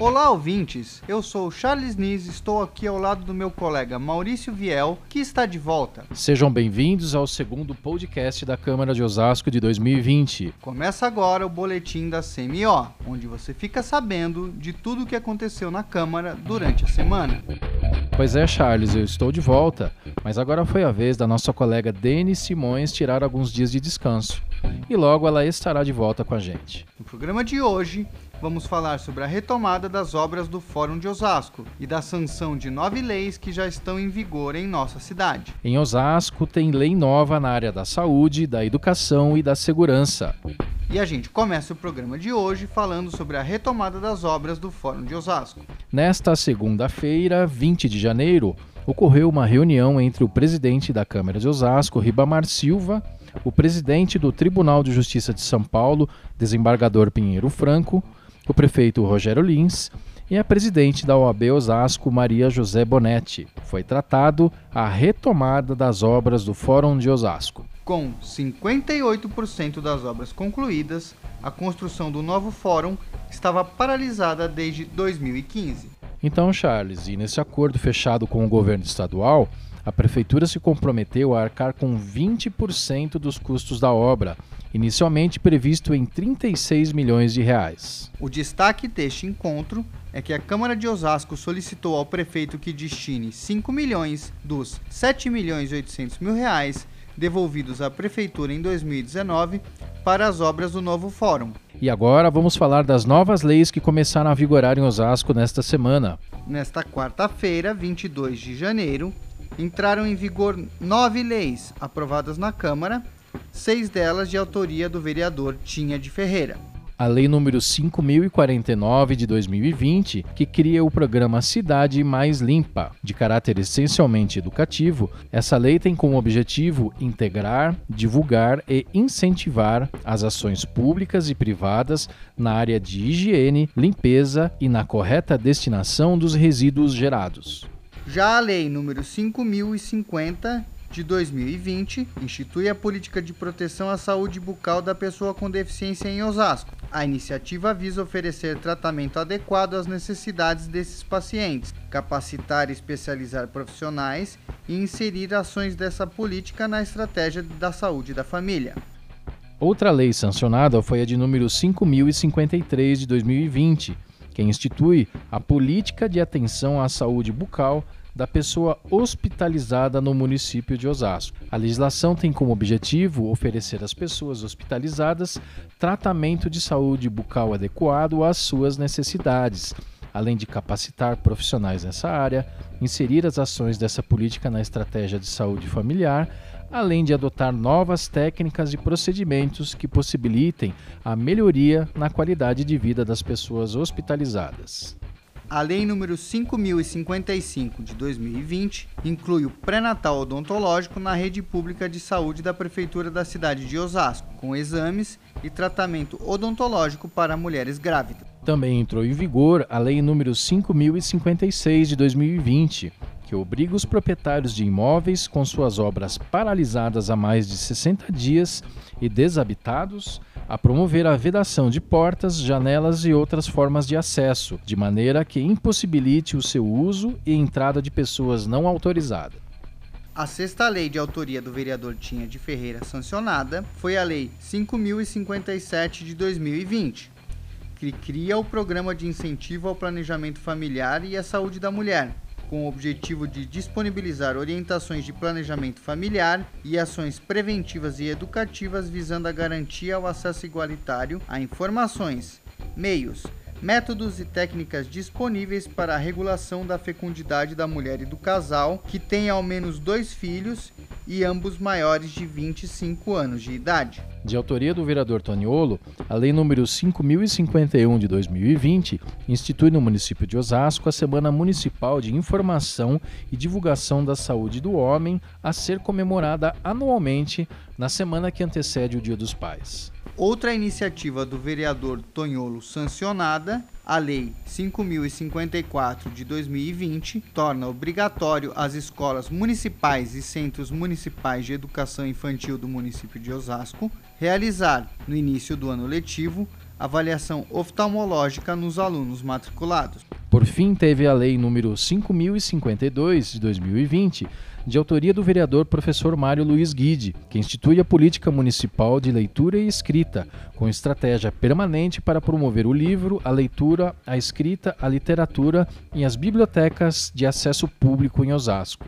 Olá, ouvintes! Eu sou Charles Nis e estou aqui ao lado do meu colega Maurício Viel, que está de volta. Sejam bem-vindos ao segundo podcast da Câmara de Osasco de 2020. Começa agora o boletim da CMO, onde você fica sabendo de tudo o que aconteceu na Câmara durante a semana. Pois é, Charles, eu estou de volta, mas agora foi a vez da nossa colega Denis Simões tirar alguns dias de descanso. E logo ela estará de volta com a gente. No programa de hoje, vamos falar sobre a retomada das obras do Fórum de Osasco e da sanção de nove leis que já estão em vigor em nossa cidade. Em Osasco tem lei nova na área da saúde, da educação e da segurança. E a gente começa o programa de hoje falando sobre a retomada das obras do Fórum de Osasco. Nesta segunda-feira, 20 de janeiro, ocorreu uma reunião entre o presidente da Câmara de Osasco, Ribamar Silva, o presidente do Tribunal de Justiça de São Paulo, desembargador Pinheiro Franco, o prefeito Rogério Lins e a presidente da OAB Osasco, Maria José Bonetti. Foi tratado a retomada das obras do Fórum de Osasco. Com 58% das obras concluídas, a construção do novo fórum estava paralisada desde 2015. Então, Charles, e nesse acordo fechado com o governo estadual, a prefeitura se comprometeu a arcar com 20% dos custos da obra, inicialmente previsto em 36 milhões de reais. O destaque deste encontro é que a Câmara de Osasco solicitou ao prefeito que destine 5 milhões dos 7 milhões e 800 mil reais devolvidos à Prefeitura em 2019 para as obras do novo fórum. E agora vamos falar das novas leis que começaram a vigorar em Osasco nesta semana. Nesta quarta-feira, 22 de janeiro, entraram em vigor nove leis aprovadas na Câmara, seis delas de autoria do vereador Tinha de Ferreira a Lei número 5049 de 2020, que cria o programa Cidade Mais Limpa, de caráter essencialmente educativo. Essa lei tem como objetivo integrar, divulgar e incentivar as ações públicas e privadas na área de higiene, limpeza e na correta destinação dos resíduos gerados. Já a Lei número 5050 de 2020 institui a política de proteção à saúde bucal da pessoa com deficiência em Osasco. A iniciativa visa oferecer tratamento adequado às necessidades desses pacientes, capacitar e especializar profissionais e inserir ações dessa política na estratégia da saúde da família. Outra lei sancionada foi a de número 5053 de 2020, que institui a política de atenção à saúde bucal da pessoa hospitalizada no município de Osasco. A legislação tem como objetivo oferecer às pessoas hospitalizadas tratamento de saúde bucal adequado às suas necessidades, além de capacitar profissionais nessa área, inserir as ações dessa política na estratégia de saúde familiar, além de adotar novas técnicas e procedimentos que possibilitem a melhoria na qualidade de vida das pessoas hospitalizadas. A Lei nº 5055 de 2020 inclui o pré-natal odontológico na rede pública de saúde da Prefeitura da cidade de Osasco, com exames e tratamento odontológico para mulheres grávidas. Também entrou em vigor a Lei nº 5056 de 2020, que obriga os proprietários de imóveis com suas obras paralisadas há mais de 60 dias e desabitados a promover a vedação de portas, janelas e outras formas de acesso, de maneira que impossibilite o seu uso e entrada de pessoas não autorizadas. A sexta lei de autoria do vereador Tinha de Ferreira sancionada foi a Lei 5057 de 2020, que cria o Programa de Incentivo ao Planejamento Familiar e à Saúde da Mulher, com o objetivo de disponibilizar orientações de planejamento familiar e ações preventivas e educativas visando a garantia ao acesso igualitário a informações, meios, métodos e técnicas disponíveis para a regulação da fecundidade da mulher e do casal que tem ao menos dois filhos e ambos maiores de 25 anos de idade. De autoria do vereador Toniolo, a Lei número 5051 de 2020 institui no município de Osasco a Semana Municipal de Informação e Divulgação da Saúde do Homem, a ser comemorada anualmente na semana que antecede o Dia dos Pais. Outra iniciativa do vereador Tonholo sancionada, a Lei 5054 de 2020, torna obrigatório às escolas municipais e centros municipais de educação infantil do município de Osasco realizar, no início do ano letivo, avaliação oftalmológica nos alunos matriculados. Por fim, teve a Lei número 5052 de 2020, de autoria do vereador professor Mário Luiz Guide, que institui a política municipal de leitura e escrita, com estratégia permanente para promover o livro, a leitura, a escrita, a literatura e as bibliotecas de acesso público em Osasco.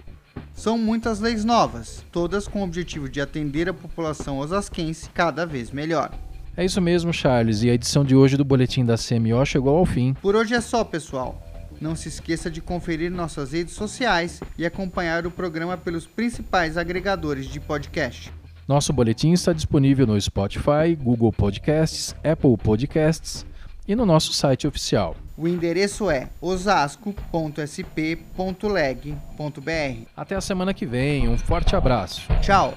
São muitas leis novas, todas com o objetivo de atender a população osasquense cada vez melhor. É isso mesmo, Charles, e a edição de hoje do Boletim da CMO chegou ao fim. Por hoje é só, pessoal. Não se esqueça de conferir nossas redes sociais e acompanhar o programa pelos principais agregadores de podcast. Nosso boletim está disponível no Spotify, Google Podcasts, Apple Podcasts e no nosso site oficial. O endereço é osasco.sp.leg.br. Até a semana que vem, um forte abraço. Tchau!